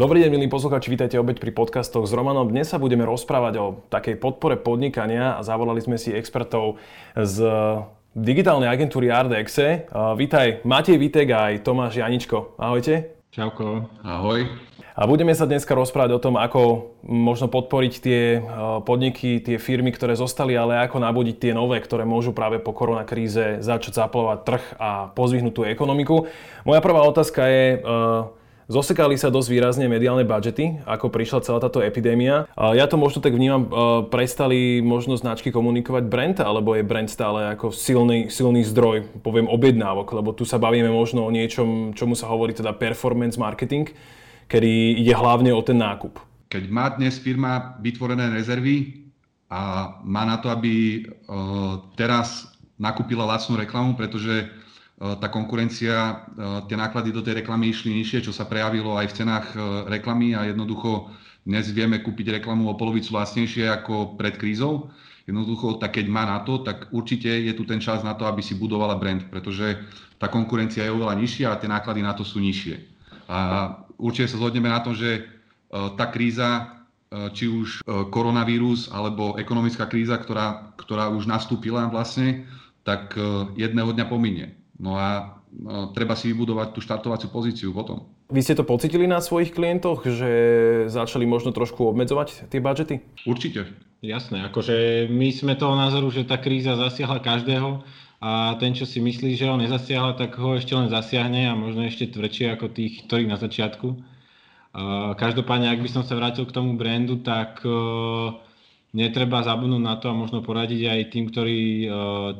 Dobrý deň, milí poslucháči, vítajte opäť pri podcastoch s Romanom. Dnes sa budeme rozprávať o takej podpore podnikania a zavolali sme si expertov z digitálnej agentúry Ardexe. Vítaj Matej Vitek a aj Tomáš Janičko. Ahojte. Čauko. Ahoj. A budeme sa dneska rozprávať o tom, ako možno podporiť tie podniky, tie firmy, ktoré zostali, ale ako nabudiť tie nové, ktoré môžu práve po koronakríze začať zaplovať trh a pozvihnúť tú ekonomiku. Moja prvá otázka je, Zosekali sa dosť výrazne mediálne budžety, ako prišla celá táto epidémia. Ja to možno tak vnímam, prestali možno značky komunikovať brand, alebo je brand stále ako silný, silný zdroj, poviem, objednávok, lebo tu sa bavíme možno o niečom, čomu sa hovorí teda performance marketing, kedy ide hlavne o ten nákup. Keď má dnes firma vytvorené rezervy a má na to, aby teraz nakúpila lacnú reklamu, pretože E, tá konkurencia, e, tie náklady do tej reklamy išli nižšie, čo sa prejavilo aj v cenách e, reklamy a jednoducho dnes vieme kúpiť reklamu o polovicu lacnejšie ako pred krízou. Jednoducho, tak keď má na to, tak určite je tu ten čas na to, aby si budovala brand, pretože tá konkurencia je oveľa nižšia a tie náklady na to sú nižšie. A určite sa zhodneme na tom, že tá kríza, či už koronavírus alebo ekonomická kríza, ktorá, ktorá už nastúpila vlastne, tak jedného dňa pominie. No a no, treba si vybudovať tú štartovaciu pozíciu potom. Vy ste to pocitili na svojich klientoch, že začali možno trošku obmedzovať tie budžety? Určite. Jasné, akože my sme toho názoru, že tá kríza zasiahla každého a ten, čo si myslí, že ho nezasiahla, tak ho ešte len zasiahne a možno ešte tvrdšie ako tých, ktorých na začiatku. Každopádne, ak by som sa vrátil k tomu brandu, tak netreba zabudnúť na to a možno poradiť aj tým, ktorí uh,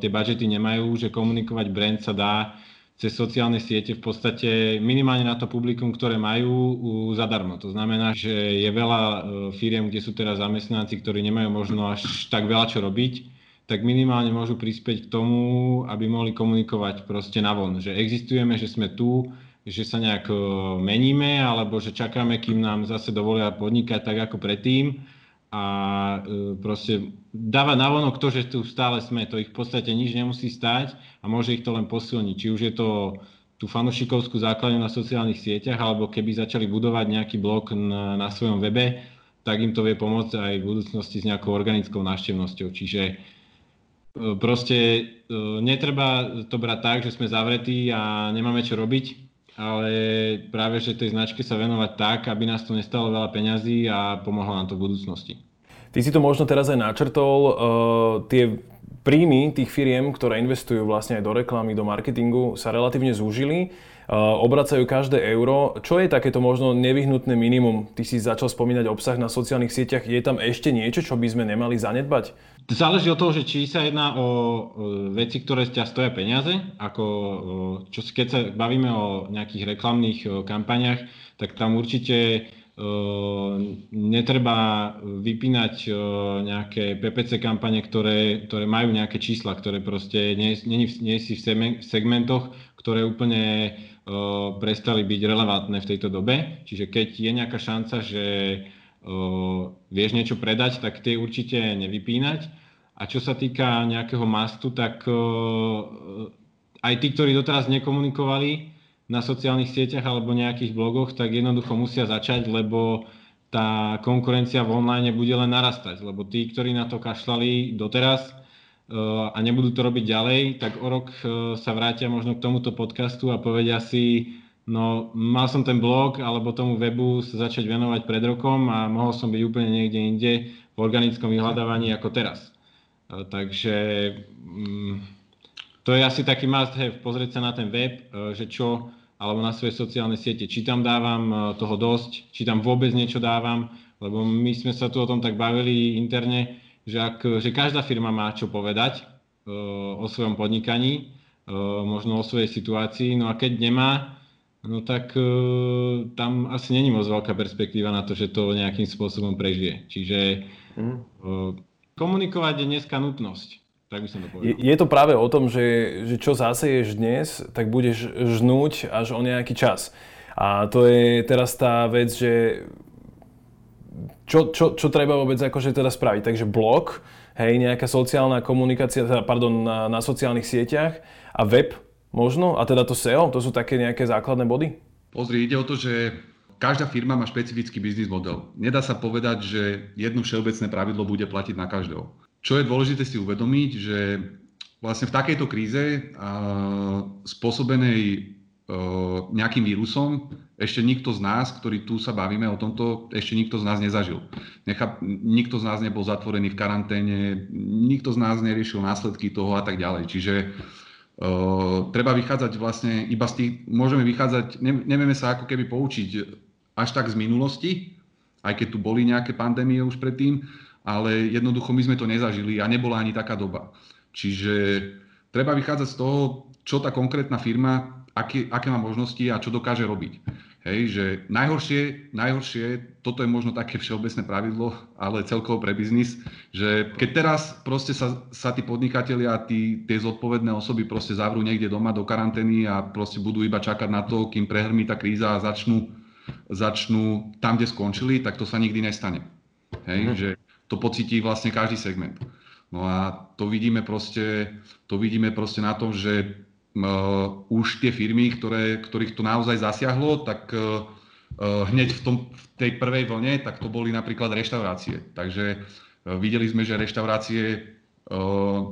tie budžety nemajú, že komunikovať brand sa dá cez sociálne siete. V podstate minimálne na to publikum, ktoré majú uh, zadarmo. To znamená, že je veľa uh, firiem, kde sú teraz zamestnanci, ktorí nemajú možno až tak veľa čo robiť, tak minimálne môžu prispieť k tomu, aby mohli komunikovať proste navon, že existujeme, že sme tu, že sa nejak meníme, alebo že čakáme, kým nám zase dovolia podnikať tak ako predtým a e, proste dáva navonok to, že tu stále sme, to ich v podstate nič nemusí stať a môže ich to len posilniť. Či už je to tú fanušikovskú základňu na sociálnych sieťach, alebo keby začali budovať nejaký blog na, na svojom webe, tak im to vie pomôcť aj v budúcnosti s nejakou organickou návštevnosťou. Čiže e, proste e, netreba to brať tak, že sme zavretí a nemáme čo robiť, ale práve, že tej značke sa venovať tak, aby nás to nestalo veľa peňazí a pomohlo nám to v budúcnosti. Ty si to možno teraz aj načrtol, uh, tie príjmy tých firiem, ktoré investujú vlastne aj do reklamy, do marketingu, sa relatívne zúžili, uh, obracajú každé euro. Čo je takéto možno nevyhnutné minimum? Ty si začal spomínať obsah na sociálnych sieťach. Je tam ešte niečo, čo by sme nemali zanedbať? Záleží od toho, že či sa jedná o veci, ktoré ťa stoja peniaze, ako čo, keď sa bavíme o nejakých reklamných kampaniach, tak tam určite netreba vypínať nejaké PPC kampane, ktoré, ktoré majú nejaké čísla, ktoré proste nie, nie, nie si v segmentoch, ktoré úplne prestali byť relevantné v tejto dobe. Čiže keď je nejaká šanca, že vieš niečo predať, tak tie určite nevypínať. A čo sa týka nejakého mastu, tak aj tí, ktorí doteraz nekomunikovali na sociálnych sieťach alebo nejakých blogoch, tak jednoducho musia začať, lebo tá konkurencia v online bude len narastať, lebo tí, ktorí na to kašľali doteraz a nebudú to robiť ďalej, tak o rok sa vrátia možno k tomuto podcastu a povedia si, No, mal som ten blog alebo tomu webu sa začať venovať pred rokom a mohol som byť úplne niekde inde v organickom vyhľadávaní ako teraz. E, takže mm, to je asi taký must have, pozrieť sa na ten web, že čo, alebo na svoje sociálne siete, či tam dávam e, toho dosť, či tam vôbec niečo dávam, lebo my sme sa tu o tom tak bavili interne, že, ak, že každá firma má čo povedať o svojom podnikaní, možno o svojej situácii, no a keď nemá, No tak tam asi není moc veľká perspektíva na to, že to nejakým spôsobom prežije. Čiže mm. uh, komunikovať je dneska nutnosť. Tak by som to povedal. Je, je to práve o tom, že, že čo zaseješ dnes, tak budeš žnúť až o nejaký čas. A to je teraz tá vec, že čo, čo, čo treba vôbec akože teda spraviť. Takže blog, hej, nejaká sociálna komunikácia, teda, pardon, na, na sociálnych sieťach a web, Možno? A teda to SEO? To sú také nejaké základné body? Pozri, ide o to, že každá firma má špecifický biznis model. Nedá sa povedať, že jedno všeobecné pravidlo bude platiť na každého. Čo je dôležité si uvedomiť, že vlastne v takejto kríze spôsobenej nejakým vírusom ešte nikto z nás, ktorí tu sa bavíme o tomto, ešte nikto z nás nezažil. Necha, nikto z nás nebol zatvorený v karanténe, nikto z nás neriešil následky toho a tak ďalej. Čiže uh, treba vychádzať vlastne iba z tých, môžeme vychádzať, ne, nevieme sa ako keby poučiť až tak z minulosti, aj keď tu boli nejaké pandémie už predtým, ale jednoducho my sme to nezažili a nebola ani taká doba. Čiže treba vychádzať z toho, čo tá konkrétna firma, aké, aké má možnosti a čo dokáže robiť. Hej, že najhoršie, najhoršie, toto je možno také všeobecné pravidlo, ale celkovo pre biznis, že keď teraz proste sa, sa tí podnikatelia, tí, tie zodpovedné osoby proste zavrú niekde doma do karantény a proste budú iba čakať na to, kým prehrmí tá kríza a začnú, začnú tam, kde skončili, tak to sa nikdy nestane. Hej, mm. že to pocití vlastne každý segment. No a to vidíme proste, to vidíme proste na tom, že uh, už tie firmy, ktoré, ktorých to naozaj zasiahlo, tak uh, hneď v, tom, v tej prvej vlne, tak to boli napríklad reštaurácie. Takže uh, videli sme, že reštaurácie uh,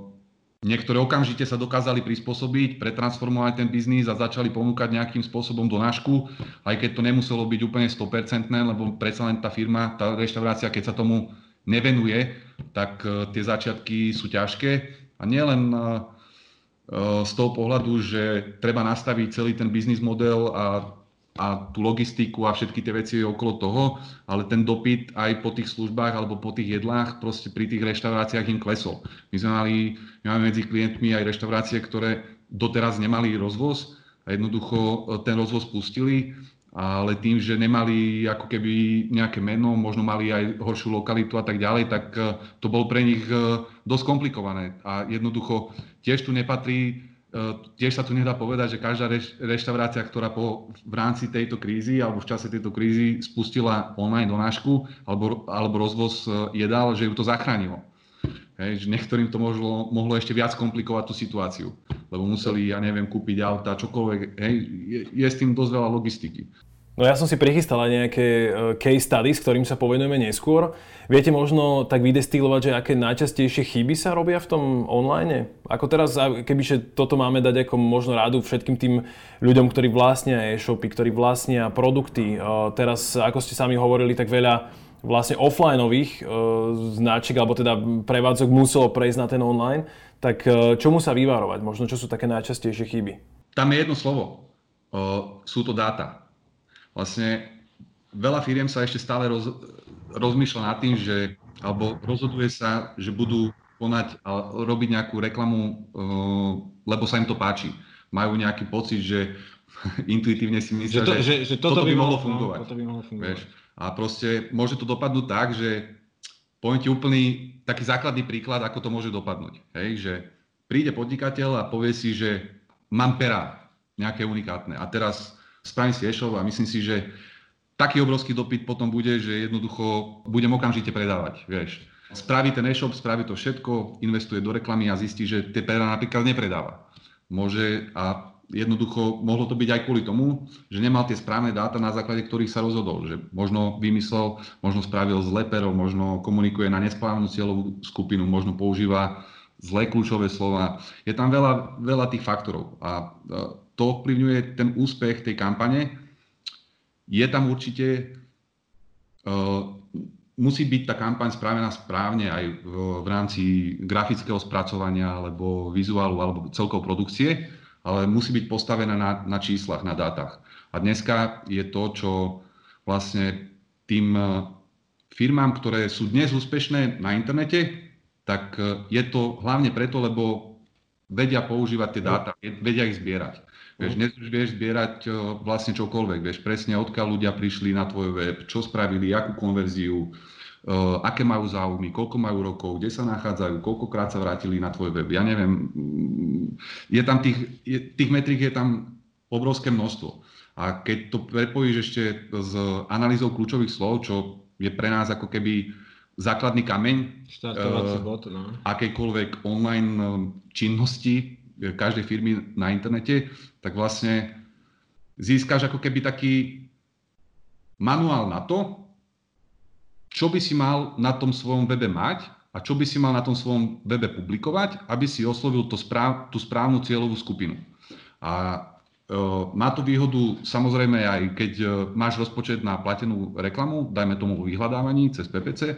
niektoré okamžite sa dokázali prispôsobiť, pretransformovať ten biznis a začali ponúkať nejakým spôsobom do nášku, aj keď to nemuselo byť úplne 100%, lebo predsa len tá firma, tá reštaurácia, keď sa tomu nevenuje, tak uh, tie začiatky sú ťažké. A nielen uh, Eh, z toho pohľadu, že treba nastaviť celý ten biznis model a, a tú logistiku a všetky tie veci okolo toho, ale ten dopyt aj po tých službách alebo po tých jedlách proste pri tých reštauráciách im klesol. My sme mali, my máme medzi klientmi aj reštaurácie, ktoré doteraz nemali rozvoz a jednoducho ten rozvoz pustili ale tým, že nemali ako keby nejaké meno, možno mali aj horšiu lokalitu a tak ďalej, tak e, to bolo pre nich e, dosť komplikované. A jednoducho tiež tu nepatrí, e, tiež sa tu nedá povedať, že každá reštaurácia, ktorá po, v rámci tejto krízy alebo v čase tejto krízy spustila online donášku alebo, alebo rozvoz jedál, že ju to zachránilo. Hej, že niektorým to mohlo, mohlo ešte viac komplikovať tú situáciu, lebo museli, ja neviem, kúpiť auta, čokoľvek. Hej, je, je s tým dosť veľa logistiky. No ja som si prichystal aj nejaké e, case studies, ktorým sa povenujeme neskôr. Viete možno tak vydestilovať, že aké najčastejšie chyby sa robia v tom online? Ako teraz, kebyže toto máme dať ako možno rádu všetkým tým ľuďom, ktorí vlastnia e-shopy, ktorí vlastnia produkty. E, teraz, ako ste sami hovorili, tak veľa vlastne offlineových e, značiek, alebo teda prevádzok muselo prejsť na ten online, tak čomu sa vyvarovať? Možno čo sú také najčastejšie chyby? Tam je jedno slovo. Sú to dáta. Vlastne veľa firiem sa ešte stále roz, rozmýšľa nad tým, že, alebo rozhoduje sa, že budú konať a robiť nejakú reklamu, e, lebo sa im to páči. Majú nejaký pocit, že intuitívne si myslia, že, to, že, že toto, toto by, by mohlo fungovať. No, toto by mohlo fungovať. Vieš? A proste môže to dopadnúť tak, že poviem ti úplný taký základný príklad, ako to môže dopadnúť. Hej, že príde podnikateľ a povie si, že mám pera nejaké unikátne a teraz spravím si e-shop a myslím si, že taký obrovský dopyt potom bude, že jednoducho budem okamžite predávať, vieš. Spraví ten e-shop, spraví to všetko, investuje do reklamy a zistí, že tie pera napríklad nepredáva. Môže a jednoducho mohlo to byť aj kvôli tomu, že nemal tie správne dáta, na základe ktorých sa rozhodol. Že možno vymyslel, možno spravil zle pero, možno komunikuje na nesprávnu cieľovú skupinu, možno používa zlé kľúčové slova. Je tam veľa, veľa tých faktorov a to ovplyvňuje ten úspech tej kampane. Je tam určite, musí byť tá kampaň spravená správne aj v, v rámci grafického spracovania alebo vizuálu alebo celkovo produkcie ale musí byť postavená na, na číslach, na dátach. A dneska je to, čo vlastne tým e, firmám, ktoré sú dnes úspešné na internete, tak e, je to hlavne preto, lebo vedia používať tie dáta, vedia ich zbierať. Vieš, dnes už vieš zbierať e, vlastne čokoľvek, vieš presne odkiaľ ľudia prišli na tvoj web, čo spravili, akú konverziu, Uh, aké majú záujmy, koľko majú rokov, kde sa nachádzajú, koľkokrát sa vrátili na tvoj web. Ja neviem, mm, je tam tých, je, tých metrik je tam obrovské množstvo. A keď to prepojíš ešte s analýzou kľúčových slov, čo je pre nás ako keby základný kameň uh, bod, no. akejkoľvek online činnosti každej firmy na internete, tak vlastne získaš ako keby taký manuál na to, čo by si mal na tom svojom webe mať a čo by si mal na tom svojom webe publikovať, aby si oslovil to správ, tú správnu cieľovú skupinu. A e, má to výhodu samozrejme aj keď e, máš rozpočet na platenú reklamu, dajme tomu vyhľadávaní cez PPC,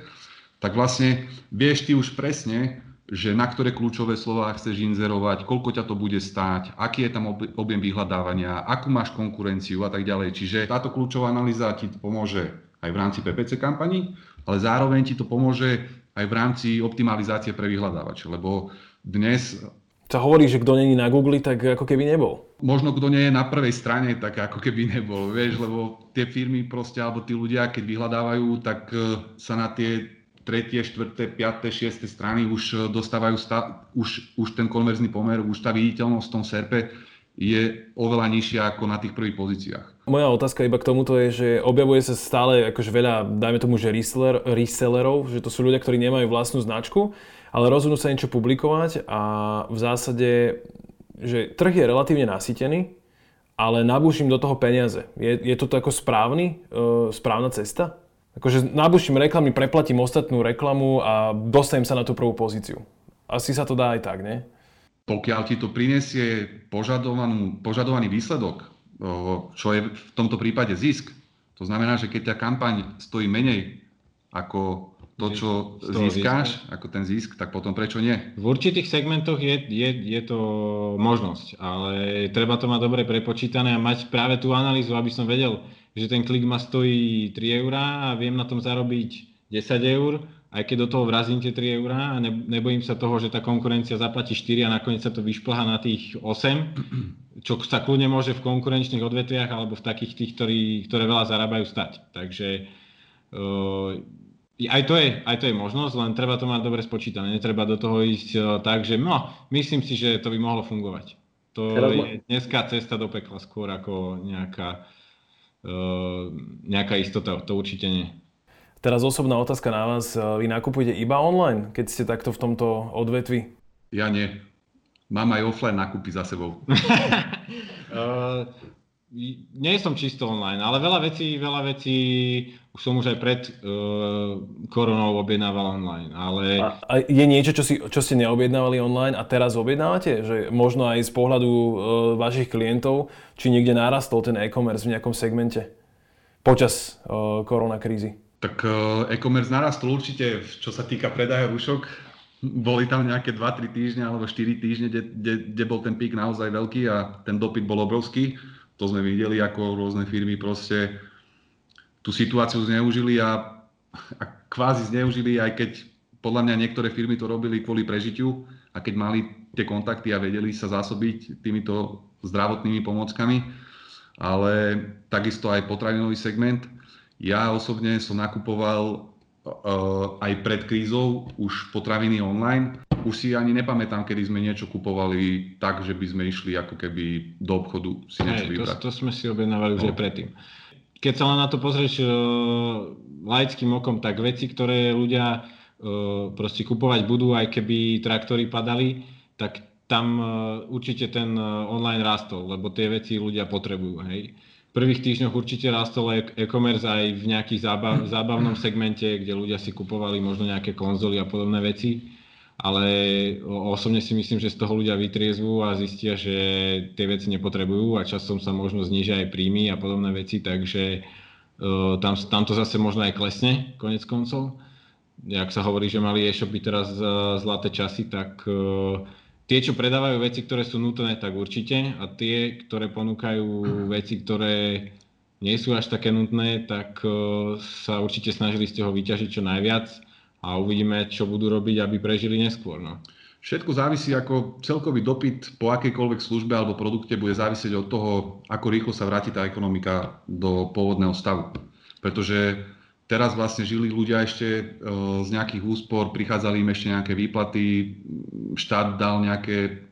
tak vlastne vieš ty už presne, že na ktoré kľúčové slova chceš inzerovať, koľko ťa to bude stáť, aký je tam objem vyhľadávania, akú máš konkurenciu a tak ďalej. Čiže táto kľúčová analýza ti pomôže aj v rámci PPC kampaní, ale zároveň ti to pomôže aj v rámci optimalizácie pre vyhľadávače, lebo dnes sa hovorí, že kto není na Google, tak ako keby nebol. Možno kto nie je na prvej strane, tak ako keby nebol, vieš, lebo tie firmy proste, alebo tí ľudia, keď vyhľadávajú, tak e, sa na tie tretie, štvrté, piaté, šieste strany už e, dostávajú, sta- už, už ten konverzný pomer, už tá viditeľnosť v tom SERPE je oveľa nižšia ako na tých prvých pozíciách. Moja otázka iba k tomuto je, že objavuje sa stále akože veľa, dajme tomu, že reseller, resellerov, že to sú ľudia, ktorí nemajú vlastnú značku, ale rozhodnú sa niečo publikovať a v zásade, že trh je relatívne nasýtený, ale nabúšim do toho peniaze. Je, je to ako správny, e, správna cesta? Akože nabúšim reklamy, preplatím ostatnú reklamu a dostanem sa na tú prvú pozíciu. Asi sa to dá aj tak, nie? Pokiaľ ti to prinesie požadovaný výsledok, čo je v tomto prípade zisk, to znamená, že keď ťa kampaň stojí menej ako to, čo získáš, ako ten zisk, tak potom prečo nie? V určitých segmentoch je, je, je to možnosť, ale treba to mať dobre prepočítané a mať práve tú analýzu, aby som vedel, že ten klik ma stojí 3 eurá a viem na tom zarobiť 10 eur, aj keď do toho vrazím tie 3 eurá a ne, nebojím sa toho, že tá konkurencia zaplatí 4 a nakoniec sa to vyšplhá na tých 8, čo sa kľudne môže v konkurenčných odvetviach alebo v takých tých, ktorí, ktoré veľa zarábajú stať. Takže uh, aj to, je, aj to je možnosť, len treba to mať dobre spočítané. Netreba do toho ísť uh, tak, že no, myslím si, že to by mohlo fungovať. To je dneska cesta do pekla skôr ako nejaká nejaká istota, to určite nie. Teraz osobná otázka na vás. Vy nakupujete iba online, keď ste takto v tomto odvetvi? Ja nie. Mám aj offline nákupy za sebou. nie som čisto online, ale veľa vecí, veľa vecí už som už aj pred uh, koronou objednával online. Ale... A, a je niečo, čo, si, čo ste neobjednávali online a teraz objednávate? Že možno aj z pohľadu uh, vašich klientov, či niekde narastol ten e-commerce v nejakom segmente počas uh, koronakrízy? Tak uh, e-commerce narastol určite, čo sa týka predaja rušok. Boli tam nejaké 2-3 týždne alebo 4 týždne, kde, kde, kde bol ten pík naozaj veľký a ten dopyt bol obrovský to sme videli, ako rôzne firmy proste tú situáciu zneužili a, a kvázi zneužili, aj keď podľa mňa niektoré firmy to robili kvôli prežitiu a keď mali tie kontakty a vedeli sa zásobiť týmito zdravotnými pomockami, ale takisto aj potravinový segment. Ja osobne som nakupoval uh, aj pred krízou už potraviny online už si ani nepamätám, kedy sme niečo kupovali tak, že by sme išli ako keby do obchodu si niečo hey, vybrať. To, to sme si objednávali už no. aj predtým. Keď sa len na to pozrieš uh, laickým okom, tak veci, ktoré ľudia uh, proste kupovať budú, aj keby traktory padali, tak tam uh, určite ten uh, online rastol, lebo tie veci ľudia potrebujú. Hej. Prvých týždňoch určite rastol e-commerce aj v nejakých zábav, zábavnom segmente, kde ľudia si kupovali možno nejaké konzoly a podobné veci ale osobne si myslím, že z toho ľudia vytriezvú a zistia, že tie veci nepotrebujú a časom sa možno znižia aj príjmy a podobné veci, takže uh, tam, tam to zase možno aj klesne, konec koncov. Jak sa hovorí, že mali e-shopy teraz uh, zlaté časy, tak uh, tie, čo predávajú veci, ktoré sú nutné, tak určite a tie, ktoré ponúkajú veci, ktoré nie sú až také nutné, tak sa určite snažili z toho vyťažiť čo najviac a uvidíme, čo budú robiť, aby prežili neskôr. No. Všetko závisí, ako celkový dopyt po akejkoľvek službe alebo produkte bude závisieť od toho, ako rýchlo sa vráti tá ekonomika do pôvodného stavu. Pretože teraz vlastne žili ľudia ešte e, z nejakých úspor, prichádzali im ešte nejaké výplaty, štát dal nejaké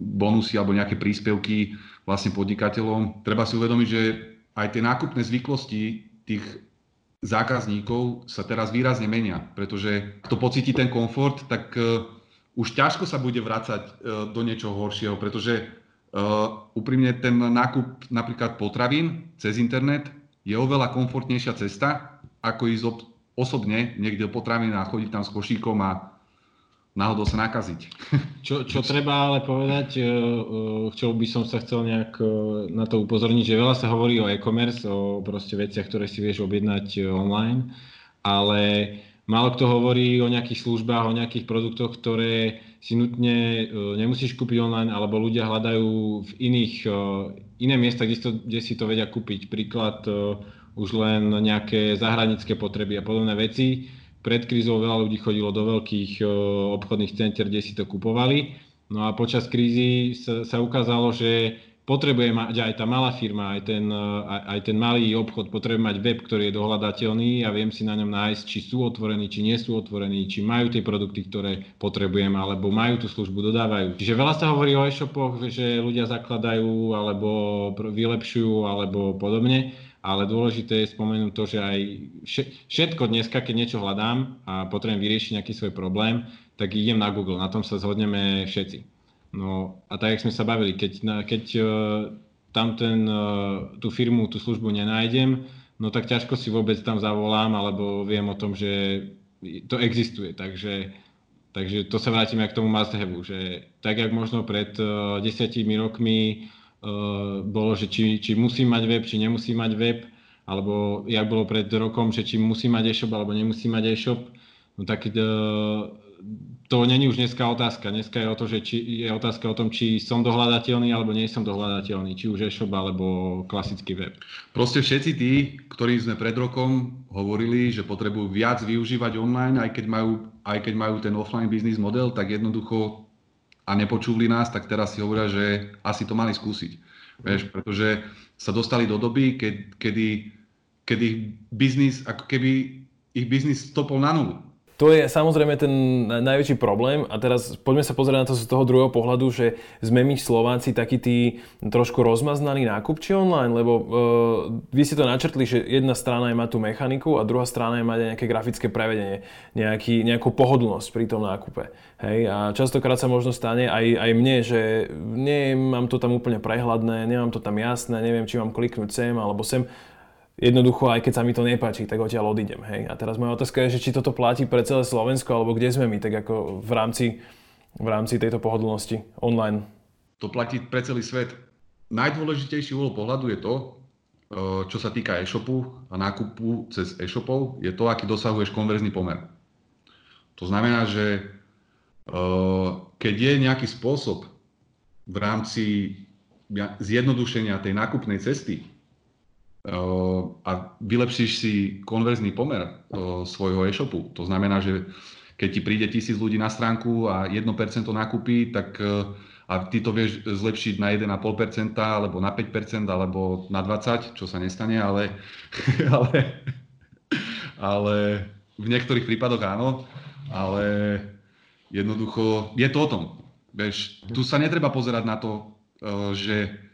bonusy alebo nejaké príspevky vlastne podnikateľom. Treba si uvedomiť, že aj tie nákupné zvyklosti tých zákazníkov sa teraz výrazne menia, pretože kto pocíti ten komfort, tak uh, už ťažko sa bude vrácať uh, do niečoho horšieho, pretože uh, úprimne ten nákup napríklad potravín cez internet je oveľa komfortnejšia cesta, ako ísť osobne niekde po a chodiť tam s košíkom a náhodou sa nakaziť. Čo, čo treba ale povedať, e, e, čo by som sa chcel nejak e, na to upozorniť, že veľa sa hovorí o e-commerce, o proste veciach, ktoré si vieš objednať online, ale málo kto hovorí o nejakých službách, o nejakých produktoch, ktoré si nutne nemusíš kúpiť online, alebo ľudia hľadajú v iných, iné miesta, kde si, to, kde si to vedia kúpiť. Príklad už len nejaké zahranické potreby a podobné veci pred krízou veľa ľudí chodilo do veľkých obchodných center, kde si to kupovali. No a počas krízy sa, sa ukázalo, že potrebuje mať aj tá malá firma, aj ten, aj, aj ten malý obchod, potrebuje mať web, ktorý je dohľadateľný a viem si na ňom nájsť, či sú otvorení, či nie sú otvorení, či majú tie produkty, ktoré potrebujem, alebo majú tú službu, dodávajú. Čiže veľa sa hovorí o e-shopoch, že ľudia zakladajú, alebo vylepšujú, alebo podobne ale dôležité je spomenúť to, že aj všetko dneska, keď niečo hľadám a potrebujem vyriešiť nejaký svoj problém, tak idem na Google, na tom sa zhodneme všetci. No a tak, jak sme sa bavili, keď, keď uh, tam ten, uh, tú firmu, tú službu nenájdem, no tak ťažko si vôbec tam zavolám, alebo viem o tom, že to existuje. Takže, takže to sa vrátime k tomu must have, že tak, jak možno pred uh, desiatimi rokmi bolo, že či, či musí mať web, či nemusí mať web, alebo jak bolo pred rokom, že či musí mať e-shop, alebo nemusí mať e-shop, no tak eh, to není už dneska otázka. Dneska je, o to, že či, je otázka o tom, či som dohľadateľný alebo nie som dohľadateľný, či už e-shop alebo klasický web. Proste všetci tí, ktorí sme pred rokom hovorili, že potrebujú viac využívať online, aj keď majú, aj keď majú ten offline business model, tak jednoducho a nepočuli nás, tak teraz si hovoria, že asi to mali skúsiť. Vieš, pretože sa dostali do doby, keď, kedy, kedy biznis, ako keby ich biznis stopol na nulu. To je samozrejme ten najväčší problém a teraz poďme sa pozrieť na to z toho druhého pohľadu, že sme my Slováci takí tí trošku rozmaznaní nákupči online, lebo uh, vy ste to načrtli, že jedna strana mať tú mechaniku a druhá strana je aj nejaké grafické prevedenie, nejaký, nejakú pohodlnosť pri tom nákupe. Hej? A častokrát sa možno stane aj, aj mne, že nemám to tam úplne prehľadné, nemám to tam jasné, neviem, či mám kliknúť sem alebo sem jednoducho, aj keď sa mi to nepáči, tak odtiaľ odídem. Hej. A teraz moja otázka je, že či toto platí pre celé Slovensko, alebo kde sme my, tak ako v rámci, v rámci tejto pohodlnosti online. To platí pre celý svet. Najdôležitejší úhol pohľadu je to, e, čo sa týka e-shopu a nákupu cez e-shopov, je to, aký dosahuješ konverzný pomer. To znamená, že e, keď je nejaký spôsob v rámci zjednodušenia tej nákupnej cesty, a vylepšíš si konverzný pomer svojho e-shopu. To znamená, že keď ti príde tisíc ľudí na stránku a 1% nakúpi, tak a ty to vieš zlepšiť na 1,5% alebo na 5% alebo na 20%, čo sa nestane, ale, ale, ale v niektorých prípadoch áno, ale jednoducho je to o tom. Vieš, tu sa netreba pozerať na to, že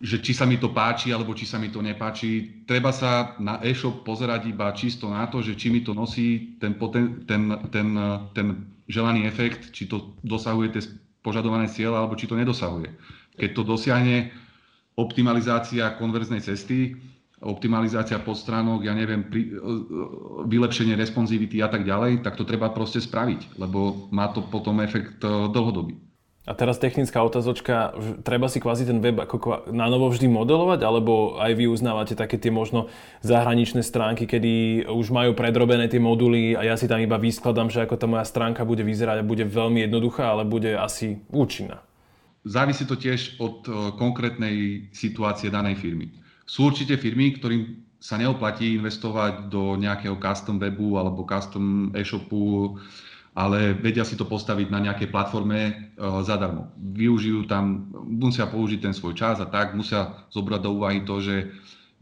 že či sa mi to páči alebo či sa mi to nepáči. Treba sa na e-shop pozerať iba čisto na to, že či mi to nosí ten, ten, ten, ten, ten želaný efekt, či to dosahuje tie požadované cieľe alebo či to nedosahuje. Keď to dosiahne optimalizácia konverznej cesty, optimalizácia podstránok, ja neviem, pri, vylepšenie responsivity a tak ďalej, tak to treba proste spraviť, lebo má to potom efekt eh, dlhodobý. A teraz technická otázočka, treba si kvázi ten web ako na novo vždy modelovať, alebo aj vy uznávate také tie možno zahraničné stránky, kedy už majú predrobené tie moduly a ja si tam iba vyskladám, že ako tá moja stránka bude vyzerať a bude veľmi jednoduchá, ale bude asi účinná. Závisí to tiež od e, konkrétnej situácie danej firmy. Sú určite firmy, ktorým sa neoplatí investovať do nejakého custom webu alebo custom e-shopu, ale vedia si to postaviť na nejakej platforme e, zadarmo. Využijú tam, musia použiť ten svoj čas a tak, musia zobrať do úvahy to, že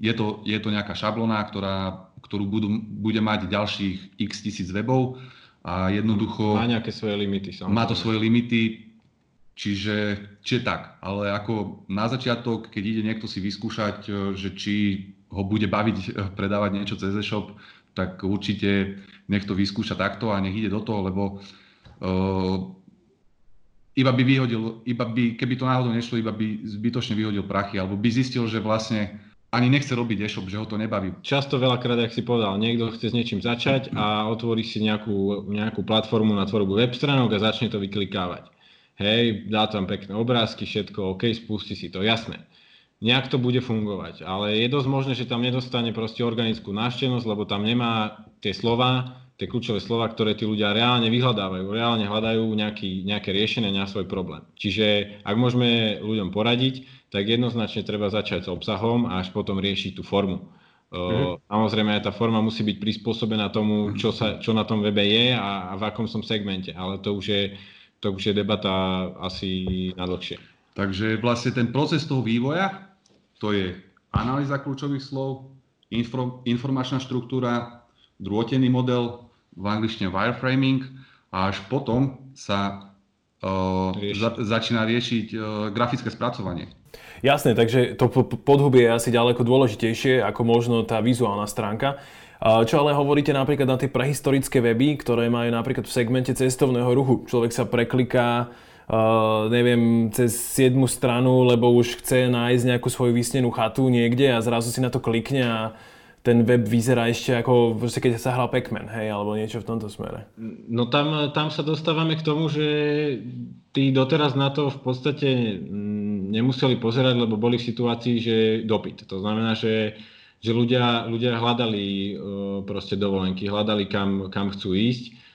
je to, je to nejaká šablona, ktorá, ktorú budú, bude mať ďalších x tisíc webov a jednoducho... Má nejaké svoje limity. Samozrejme. Má to svoje limity, čiže, čiže tak. Ale ako na začiatok, keď ide niekto si vyskúšať, e, že či ho bude baviť e, predávať niečo cez e-shop, tak určite nech to vyskúša takto a nech ide do toho, lebo uh, iba by vyhodil, iba by, keby to náhodou nešlo, iba by zbytočne vyhodil prachy, alebo by zistil, že vlastne ani nechce robiť e-shop, že ho to nebaví. Často veľakrát, ak si povedal, niekto chce s niečím začať a otvorí si nejakú, nejakú platformu na tvorbu web stránok a začne to vyklikávať. Hej, dá tam pekné obrázky, všetko, OK, spustí si to, jasné. Nejak to bude fungovať, ale je dosť možné, že tam nedostane proste organickú návštevnosť, lebo tam nemá tie slova, tie kľúčové slova, ktoré tí ľudia reálne vyhľadávajú, reálne hľadajú nejaký, nejaké riešenie na svoj problém. Čiže ak môžeme ľuďom poradiť, tak jednoznačne treba začať s obsahom a až potom riešiť tú formu. Mm-hmm. Samozrejme aj tá forma musí byť prispôsobená tomu, čo, sa, čo na tom webe je a, a v akom som segmente, ale to už je, to už je debata asi na dlhšie. Takže vlastne ten proces toho vývoja, to je analýza kľúčových slov, info, informačná štruktúra, druhotený model, v angličtine wireframing a až potom sa uh, za, začína riešiť uh, grafické spracovanie. Jasné, takže to podhubie je asi ďaleko dôležitejšie ako možno tá vizuálna stránka. Čo ale hovoríte napríklad na tie prehistorické weby, ktoré majú napríklad v segmente cestovného ruchu. Človek sa prekliká, uh, neviem, cez 7 stranu, lebo už chce nájsť nejakú svoju vysnenú chatu niekde a zrazu si na to klikne a ten web vyzerá ešte ako, proste keď sa hral Pac-Man, hej, alebo niečo v tomto smere. No tam, tam sa dostávame k tomu, že tí doteraz na to v podstate nemuseli pozerať, lebo boli v situácii, že dopyt. To znamená, že, že ľudia, ľudia hľadali uh, proste dovolenky, hľadali kam, kam chcú ísť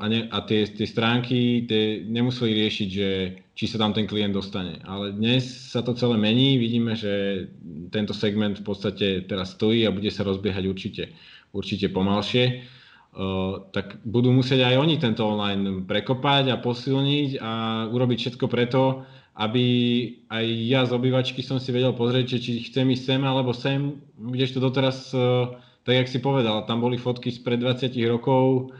a, ne, a tie, tie stránky tie nemuseli riešiť, že či sa tam ten klient dostane. Ale dnes sa to celé mení, vidíme, že tento segment v podstate teraz stojí a bude sa rozbiehať určite, určite pomalšie. Uh, tak budú musieť aj oni tento online prekopať a posilniť a urobiť všetko preto, aby aj ja z obývačky som si vedel pozrieť, či chcem ísť sem alebo sem, to doteraz, e, tak jak si povedal, tam boli fotky spred 20 rokov,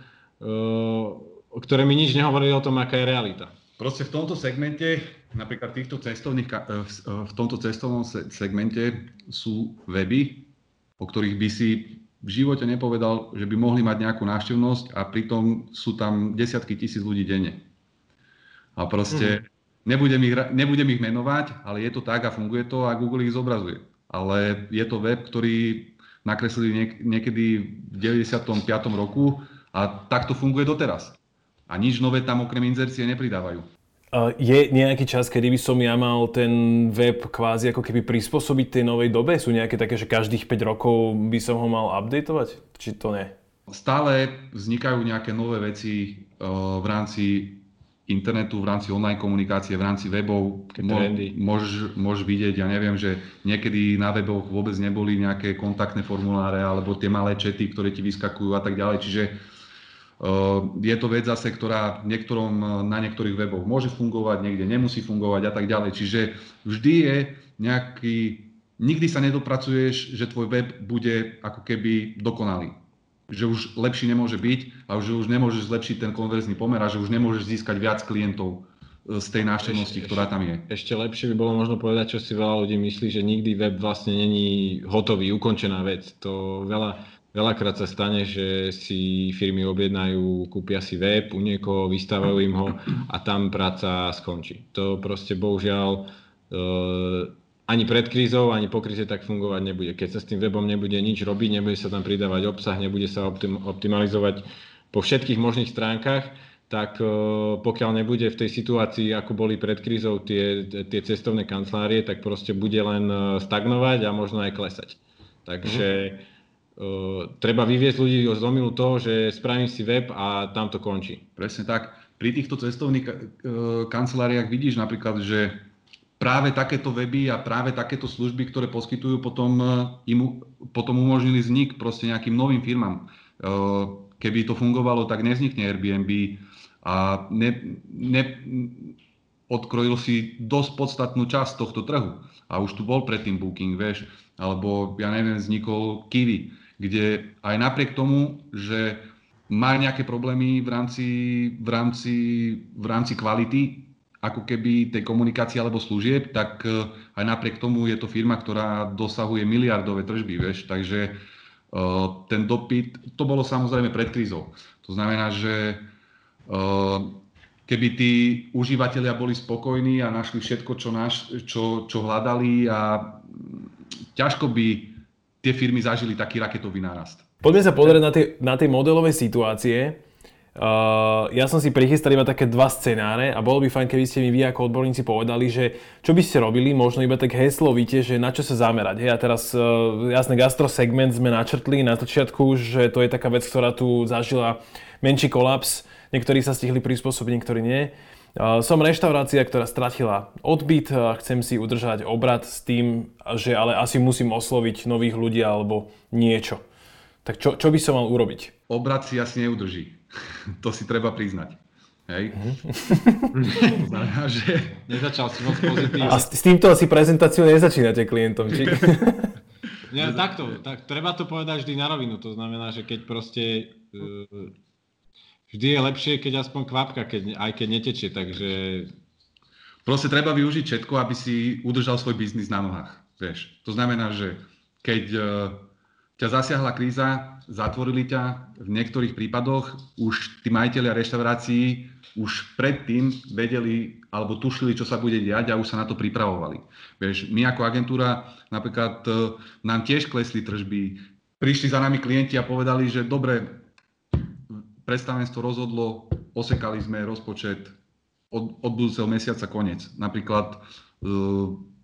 ktoré mi nič nehovorili o tom, aká je realita. Proste v tomto segmente, napríklad týchto cestovných, e, v tomto cestovnom segmente sú weby, o ktorých by si v živote nepovedal, že by mohli mať nejakú návštevnosť a pritom sú tam desiatky tisíc ľudí denne. A proste mm. Nebudem ich, nebudem ich menovať, ale je to tak a funguje to a Google ich zobrazuje. Ale je to web, ktorý nakreslili niek- niekedy v 95. roku a takto funguje doteraz. A nič nové tam okrem inzercie nepridávajú. Je nejaký čas, kedy by som ja mal ten web kvázi ako keby prispôsobiť tej novej dobe? Sú nejaké také, že každých 5 rokov by som ho mal updateovať? Či to nie? Stále vznikajú nejaké nové veci v rámci internetu, v rámci online komunikácie, v rámci webov. Môžeš, môžeš vidieť, ja neviem, že niekedy na weboch vôbec neboli nejaké kontaktné formuláre alebo tie malé čety, ktoré ti vyskakujú a tak ďalej. Čiže uh, je to vec zase, ktorá niektorom, na niektorých weboch môže fungovať, niekde nemusí fungovať a tak ďalej. Čiže vždy je nejaký, nikdy sa nedopracuješ, že tvoj web bude ako keby dokonalý že už lepší nemôže byť a že už nemôžeš zlepšiť ten konverzný pomer a že už nemôžeš získať viac klientov e, z tej návštevnosti, ktorá tam je. Ešte lepšie by bolo možno povedať, čo si veľa ľudí myslí, že nikdy web vlastne není hotový, ukončená vec. To veľa, veľakrát sa stane, že si firmy objednajú, kúpia si web u niekoho, vystávajú im ho a tam práca skončí. To proste bohužiaľ e, ani pred krízou, ani po kríze tak fungovať nebude. Keď sa s tým webom nebude nič robiť, nebude sa tam pridávať obsah, nebude sa optim- optimalizovať po všetkých možných stránkach, tak e, pokiaľ nebude v tej situácii, ako boli pred krízou tie, tie cestovné kancelárie, tak proste bude len e, stagnovať a možno aj klesať. Takže treba vyviezť ľudí z omilu toho, že spravím si web a tam to končí. Presne tak. Pri týchto cestovných kanceláriách vidíš napríklad, že práve takéto weby a práve takéto služby, ktoré poskytujú, potom, eh, im, potom umožnili vznik proste nejakým novým firmám. Eh, keby to fungovalo, tak nevznikne Airbnb a ne, ne, odkrojil si dosť podstatnú časť tohto trhu. A už tu bol predtým Booking, vieš, alebo ja neviem, vznikol Kiwi, kde aj napriek tomu, že má nejaké problémy v rámci, v rámci, v rámci kvality, ako keby tej komunikácie alebo služieb, tak e, aj napriek tomu je to firma, ktorá dosahuje miliardové tržby, vieš, takže uh, ten dopyt, to bolo samozrejme pred krízou. To znamená, že uh, keby tí užívateľia boli spokojní a našli všetko, čo, naš, čo, čo hľadali a ťažko by tie firmy zažili taký raketový nárast. Poďme sa pozrieť na tie, na tie modelové situácie. Uh, ja som si prichystal iba také dva scenáre a bolo by fajn, keby ste mi vy ako odborníci povedali, že čo by ste robili, možno iba tak heslovite, že na čo sa zamerať. Hej, a teraz uh, jasne gastrosegment sme načrtli na začiatku, že to je taká vec, ktorá tu zažila menší kolaps. Niektorí sa stihli prispôsobiť, niektorí nie. Uh, som reštaurácia, ktorá stratila odbyt, chcem si udržať obrad s tým, že ale asi musím osloviť nových ľudí alebo niečo. Tak čo, čo by som mal urobiť? Obrad si asi neudrží to si treba priznať. Hej. Mm-hmm. znamená, že... Nezačal si moc pozitívne. A s týmto asi prezentáciu nezačínate klientom, či? Nie, takto, tak, treba to povedať vždy na rovinu. To znamená, že keď proste... Uh, vždy je lepšie, keď aspoň kvapka, keď, aj keď netečie, takže... Proste treba využiť všetko, aby si udržal svoj biznis na nohách. Vieš. To znamená, že keď uh, ťa zasiahla kríza, zatvorili ťa, v niektorých prípadoch už tí majiteľia reštaurácií už predtým vedeli alebo tušili, čo sa bude diať a už sa na to pripravovali. Vieš, my ako agentúra napríklad e, nám tiež klesli tržby, prišli za nami klienti a povedali, že dobre, predstavenstvo rozhodlo, osekali sme rozpočet od, od budúceho mesiaca koniec. Napríklad e,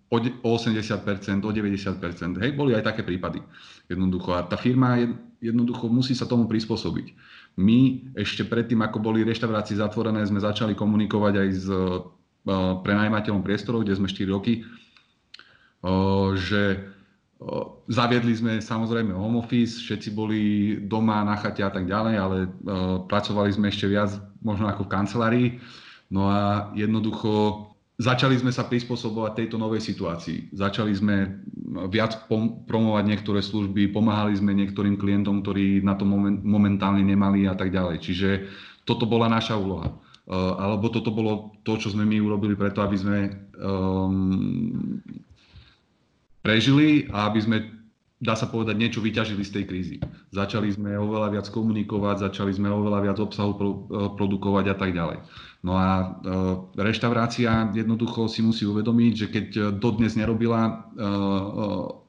o 80%, o 90%. Hej, boli aj také prípady. Jednoducho. A tá firma jednoducho musí sa tomu prispôsobiť. My ešte predtým, ako boli reštaurácie zatvorené, sme začali komunikovať aj s uh, prenajímateľom priestorov, kde sme 4 roky, že zaviedli sme samozrejme home office, všetci boli doma na chate a tak ďalej, ale pracovali sme ešte viac možno ako v kancelárii. No a jednoducho Začali sme sa prispôsobovať tejto novej situácii. Začali sme viac pom- promovať niektoré služby, pomáhali sme niektorým klientom, ktorí na to moment- momentálne nemali a tak ďalej. Čiže toto bola naša úloha. Uh, alebo toto bolo to, čo sme my urobili preto, aby sme um, prežili a aby sme, dá sa povedať, niečo vyťažili z tej krízy. Začali sme oveľa viac komunikovať, začali sme oveľa viac obsahu uh, produkovať a tak ďalej. No a e, reštaurácia jednoducho si musí uvedomiť, že keď dodnes nerobila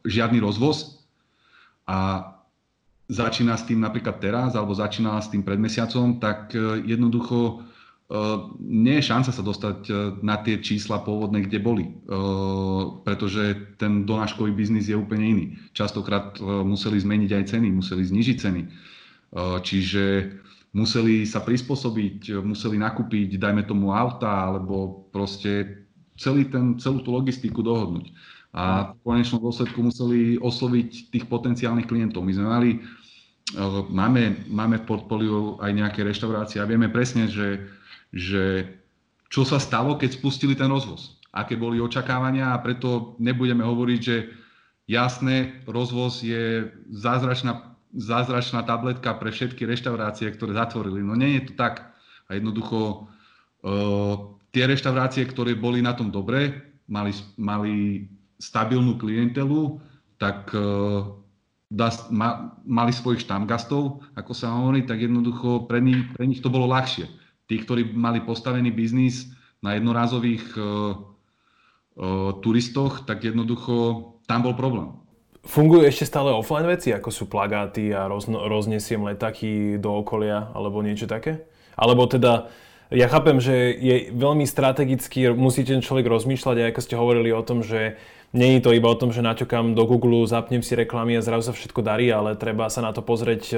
žiadny rozvoz a začína s tým napríklad teraz, alebo začínala s tým pred mesiacom, tak jednoducho nie je šanca sa dostať na tie čísla pôvodné, kde boli. Pretože ten donáškový biznis je úplne iný. Častokrát museli zmeniť aj ceny, museli znižiť ceny. Čiže museli sa prispôsobiť, museli nakúpiť, dajme tomu auta, alebo proste celý ten, celú tú logistiku dohodnúť. A v konečnom dôsledku museli osloviť tých potenciálnych klientov. My sme mali, máme, máme v portfóliu aj nejaké reštaurácie a vieme presne, že, že čo sa stalo, keď spustili ten rozvoz. Aké boli očakávania a preto nebudeme hovoriť, že jasné, rozvoz je zázračná zázračná tabletka pre všetky reštaurácie, ktoré zatvorili. No nie je to tak. A jednoducho uh, tie reštaurácie, ktoré boli na tom dobre, mali, mali stabilnú klientelu, tak uh, da, ma, mali svojich štamgastov, ako sa hovorí, tak jednoducho pre nich, pre nich to bolo ľahšie. Tí, ktorí mali postavený biznis na jednorázových uh, uh, turistoch, tak jednoducho tam bol problém. Fungujú ešte stále offline veci, ako sú plagáty a roz, roznesiem letaky do okolia alebo niečo také? Alebo teda, ja chápem, že je veľmi strategicky, musí ten človek rozmýšľať, aj ako ste hovorili o tom, že nie je to iba o tom, že naťukám do Google, zapnem si reklamy a zrazu sa všetko darí, ale treba sa na to pozrieť e,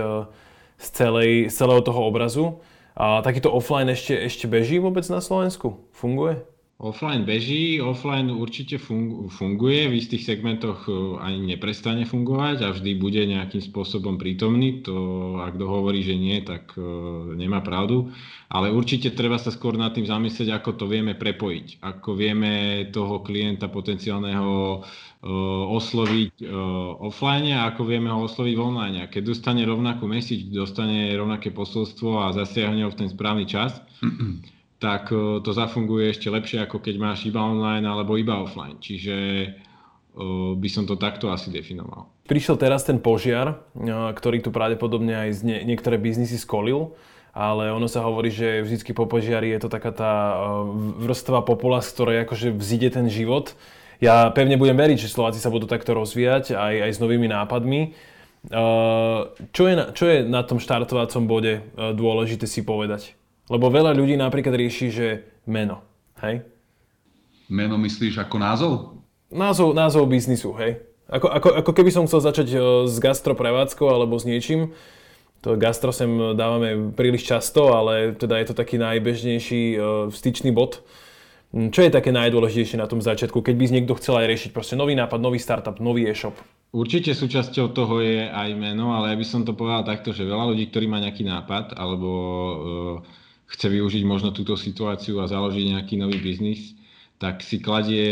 z, celej, z celého toho obrazu. A takýto offline ešte, ešte beží vôbec na Slovensku? Funguje? Offline beží, offline určite funguje, v istých segmentoch e, ani neprestane fungovať a vždy bude nejakým spôsobom prítomný. To, ak kto hovorí, že nie, tak uh, nemá pravdu. Ale určite treba sa skôr nad tým zamyslieť, ako to vieme prepojiť. Ako vieme toho klienta potenciálneho uh, osloviť offline a ako vieme ho osloviť online. A keď dostane rovnakú message, dostane rovnaké posolstvo a zasiahne ho v ten správny čas, tak e, to zafunguje ešte lepšie, ako keď máš iba online alebo iba offline. Čiže e, by som to takto asi definoval. Prišiel teraz ten požiar, e, ktorý tu pravdepodobne aj niektoré biznisy skolil, ale ono sa hovorí, že vždycky po požiari je to taká tá vrstva popola, z ktorej akože vzíde ten život. Ja pevne budem veriť, že Slováci sa budú takto rozvíjať aj, aj s novými nápadmi. Čo je, na, čo je na tom štartovacom bode dôležité si povedať? Lebo veľa ľudí napríklad rieši, že meno, hej? Meno myslíš ako názov? Názov, názov biznisu, hej? Ako, ako, ako keby som chcel začať s gastroprevádzkou alebo s niečím, to gastro sem dávame príliš často, ale teda je to taký najbežnejší styčný bod. Hm, čo je také najdôležitejšie na tom začiatku, keď by niekto chcel aj riešiť proste nový nápad, nový startup, nový e-shop? Určite súčasťou toho je aj meno, ale ja by som to povedal takto, že veľa ľudí, ktorí má nejaký nápad alebo uh, chce využiť možno túto situáciu a založiť nejaký nový biznis, tak si kladie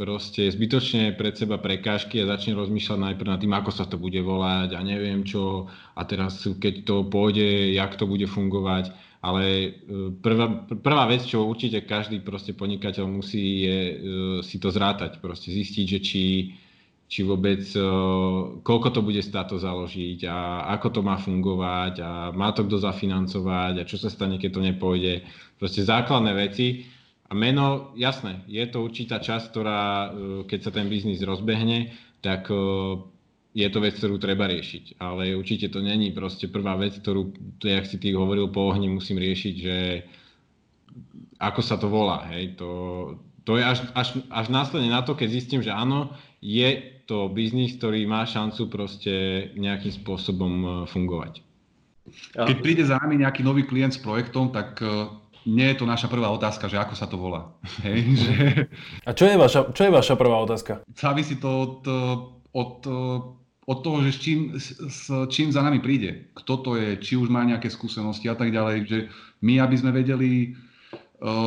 proste zbytočne pred seba prekážky a začne rozmýšľať najprv nad tým, ako sa to bude volať a neviem čo a teraz keď to pôjde, jak to bude fungovať. Ale e, prvá, prvá vec, čo určite každý proste podnikateľ musí, je e, si to zrátať, proste zistiť, že či, či vôbec e, koľko to bude stáť to založiť a ako to má fungovať a má to kto zafinancovať a čo sa stane, keď to nepôjde. Proste základné veci a meno, jasné, je to určitá časť, ktorá, e, keď sa ten biznis rozbehne, tak e, je to vec, ktorú treba riešiť. Ale určite to není proste prvá vec, ktorú, to, jak si ty hovoril po ohni, musím riešiť, že ako sa to volá. Hej? To, to je až, až, až následne na to, keď zistím, že áno, je to biznis, ktorý má šancu proste nejakým spôsobom e, fungovať. Keď príde za nami nejaký nový klient s projektom, tak nie je to naša prvá otázka, že ako sa to volá. Hej, že... A čo je, vaša, čo je vaša prvá otázka? Závisí to od, od, od toho, že s čím, s čím za nami príde. Kto to je, či už má nejaké skúsenosti a tak ďalej. Že my, aby sme vedeli uh,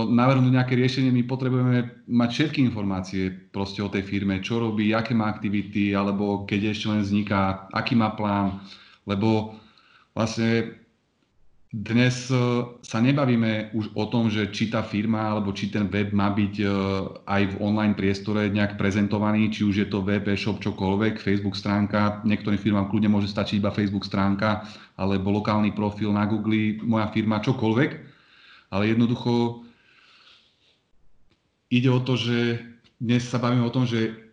navrhnúť nejaké riešenie, my potrebujeme mať všetky informácie proste o tej firme, čo robí, aké má aktivity, alebo keď ešte len vzniká, aký má plán. Lebo vlastne dnes e, sa nebavíme už o tom, že či tá firma alebo či ten web má byť e, aj v online priestore nejak prezentovaný, či už je to web, e-shop, čokoľvek, Facebook stránka. Niektorým firmám kľudne môže stačiť iba Facebook stránka alebo lokálny profil na Google, moja firma, čokoľvek. Ale jednoducho ide o to, že dnes sa bavíme o tom, že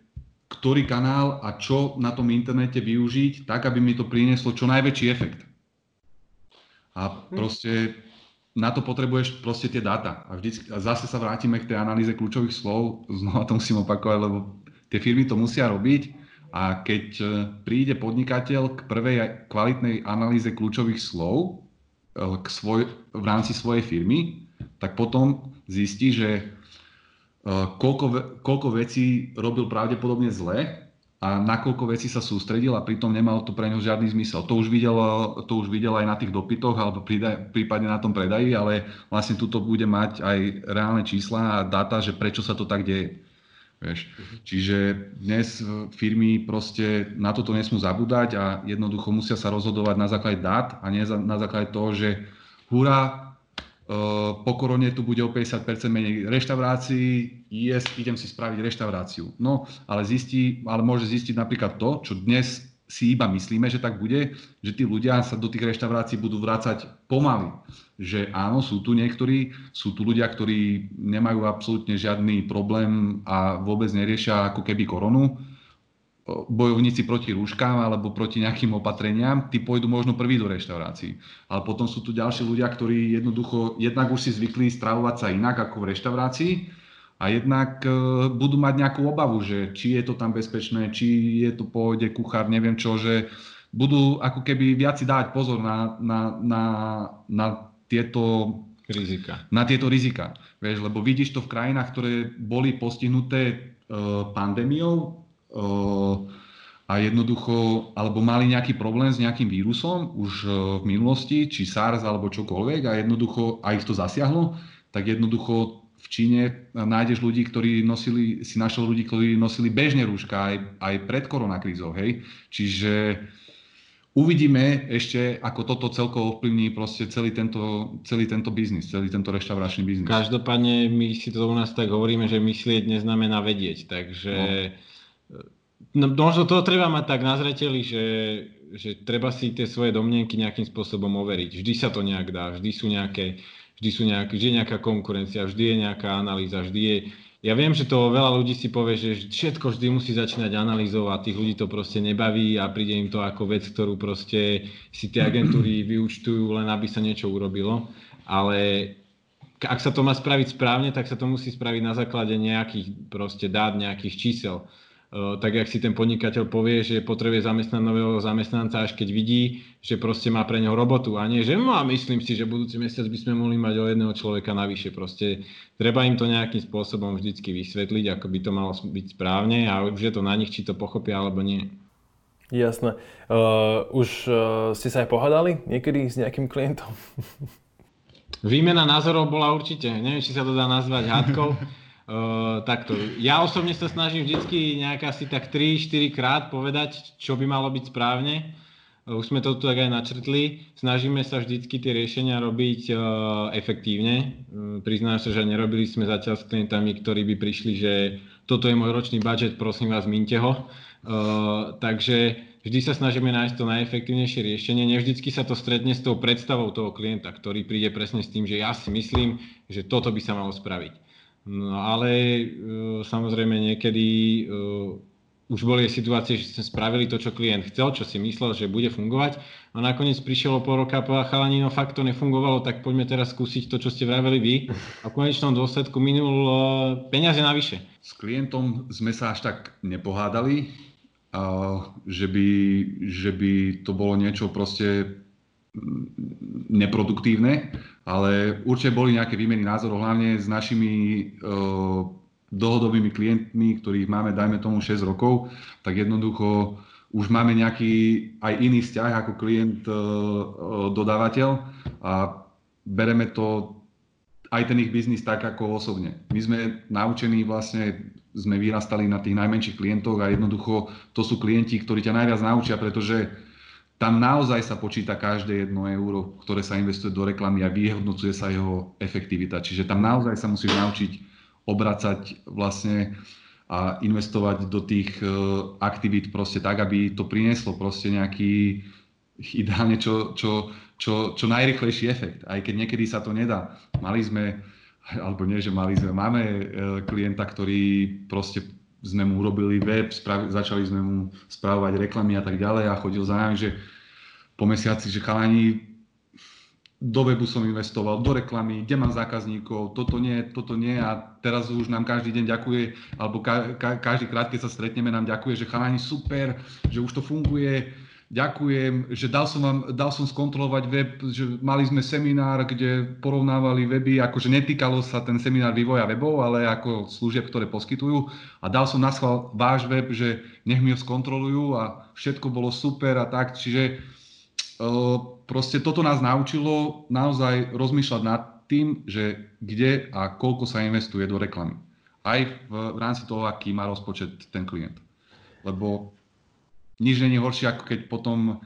ktorý kanál a čo na tom internete využiť, tak aby mi to prinieslo čo najväčší efekt. A hm. proste na to potrebuješ proste tie dáta. A, vždy, a zase sa vrátime k tej analýze kľúčových slov. Znova to musím opakovať, lebo tie firmy to musia robiť. A keď e, príde podnikateľ k prvej kvalitnej analýze kľúčových slov e, k svoj, v rámci svojej firmy, tak potom zistí, že koľko, koľko vecí robil pravdepodobne zle a nakoľko veci sa sústredil a pritom nemal to pre ňo žiadny zmysel. To už videl, to už videl aj na tých dopytoch alebo prípadne na tom predaji, ale vlastne tuto bude mať aj reálne čísla a dáta, že prečo sa to tak deje. Vieš. Čiže dnes firmy proste na toto nesmú zabúdať a jednoducho musia sa rozhodovať na základe dát a nie na základe toho, že hurá, po korone tu bude o 50% menej reštaurácií, yes, idem si spraviť reštauráciu. No, ale, zistí, ale môže zistiť napríklad to, čo dnes si iba myslíme, že tak bude, že tí ľudia sa do tých reštaurácií budú vrácať pomaly. Že áno, sú tu niektorí, sú tu ľudia, ktorí nemajú absolútne žiadny problém a vôbec neriešia ako keby koronu, bojovníci proti rúškám alebo proti nejakým opatreniam, tí pôjdu možno prvý do reštaurácií. Ale potom sú tu ďalší ľudia, ktorí jednoducho, jednak už si zvykli stravovať sa inak ako v reštaurácii a jednak e, budú mať nejakú obavu, že či je to tam bezpečné, či je to pôjde kuchár, neviem čo, že budú ako keby viac si dávať pozor na, na, na, na tieto rizika. Na tieto rizika. Vieš, lebo vidíš to v krajinách, ktoré boli postihnuté e, pandémiou, a jednoducho, alebo mali nejaký problém s nejakým vírusom už e, v minulosti, či SARS alebo čokoľvek a jednoducho, a ich to zasiahlo, tak jednoducho v Číne nájdeš ľudí, ktorí nosili, si našiel ľudí, ktorí nosili bežne rúška aj, aj pred koronakrízou, hej. Čiže uvidíme ešte, ako toto celkovo ovplyvní proste celý tento, celý tento biznis, celý tento reštauračný biznis. Každopádne my si to u nás tak hovoríme, že myslieť neznamená vedieť, takže... No No, možno to treba mať tak na zreteli, že, že treba si tie svoje domnenky nejakým spôsobom overiť. Vždy sa to nejak dá, vždy sú nejaké, vždy, sú nejak, vždy je nejaká konkurencia, vždy je nejaká analýza, vždy je ja viem, že to veľa ľudí si povie, že všetko vždy musí začínať analýzovať, tých ľudí to proste nebaví a príde im to ako vec, ktorú proste si tie agentúry vyučtujú len aby sa niečo urobilo. Ale ak sa to má spraviť správne, tak sa to musí spraviť na základe nejakých proste dát, nejakých čísel. Eh, tak jak si ten podnikateľ povie, že potrebuje zamestnať nového zamestnanca, až keď vidí, že proste má pre neho robotu a nie, že no a myslím si, že budúci mesiac by sme mohli mať o jedného človeka navyše. Proste treba im to nejakým spôsobom vždycky vysvetliť, ako by to malo byť správne a už je to na nich, či to pochopia alebo nie. Jasné. Uh, už uh, ste sa aj pohádali niekedy s nejakým klientom? Výmena názorov bola určite, neviem, či sa to dá nazvať hádkou. Takto. Ja osobne sa snažím vždycky nejak asi tak 3-4 krát povedať, čo by malo byť správne. Už sme to tu tak aj načrtli. Snažíme sa vždycky tie riešenia robiť uh, efektívne. Uh, priznám sa, že nerobili sme zatiaľ s klientami, ktorí by prišli, že toto je môj ročný budget, prosím vás, minte ho. Uh, takže vždy sa snažíme nájsť to najefektívnejšie riešenie. Nevždycky sa to stretne s tou predstavou toho klienta, ktorý príde presne s tým, že ja si myslím, že toto by sa malo spraviť. No ale e, samozrejme niekedy e, už boli situácie, že sme spravili to, čo klient chcel, čo si myslel, že bude fungovať a nakoniec prišlo po roka a povedal, chalani, no fakt to nefungovalo, tak poďme teraz skúsiť to, čo ste vraveli vy a v konečnom dôsledku minul e, peniaze navyše. S klientom sme sa až tak nepohádali, že by, že by to bolo niečo proste neproduktívne, ale určite boli nejaké výmeny názorov, hlavne s našimi uh, dlhodobými klientmi, ktorých máme, dajme tomu 6 rokov, tak jednoducho už máme nejaký aj iný vzťah ako klient uh, dodávateľ a bereme to aj ten ich biznis tak ako osobne. My sme naučení vlastne, sme vyrastali na tých najmenších klientoch a jednoducho to sú klienti, ktorí ťa najviac naučia, pretože tam naozaj sa počíta každé jedno euro, ktoré sa investuje do reklamy a vyhodnocuje sa jeho efektivita. Čiže tam naozaj sa musíš naučiť obracať vlastne a investovať do tých e, aktivít proste tak, aby to prinieslo proste nejaký ideálne čo, čo, čo, čo najrychlejší efekt. Aj keď niekedy sa to nedá. Mali sme, alebo nie, že mali sme, máme e, klienta, ktorý proste sme mu urobili web, spravi, začali sme mu spravovať reklamy a tak ďalej a chodil za nami, že po mesiaci, že chalani, do webu som investoval, do reklamy, kde mám zákazníkov, toto nie, toto nie a teraz už nám každý deň ďakuje, alebo ka, ka, každý krát, keď sa stretneme, nám ďakuje, že chalani super, že už to funguje, ďakujem, že dal som, vám, dal som skontrolovať web, že mali sme seminár, kde porovnávali weby, akože netýkalo sa ten seminár vývoja webov, ale ako služieb, ktoré poskytujú. A dal som na váš web, že nech mi ho skontrolujú a všetko bolo super a tak, čiže proste toto nás naučilo naozaj rozmýšľať nad tým, že kde a koľko sa investuje do reklamy. Aj v, v rámci toho, aký má rozpočet ten klient. Lebo nič není horšie, ako keď potom,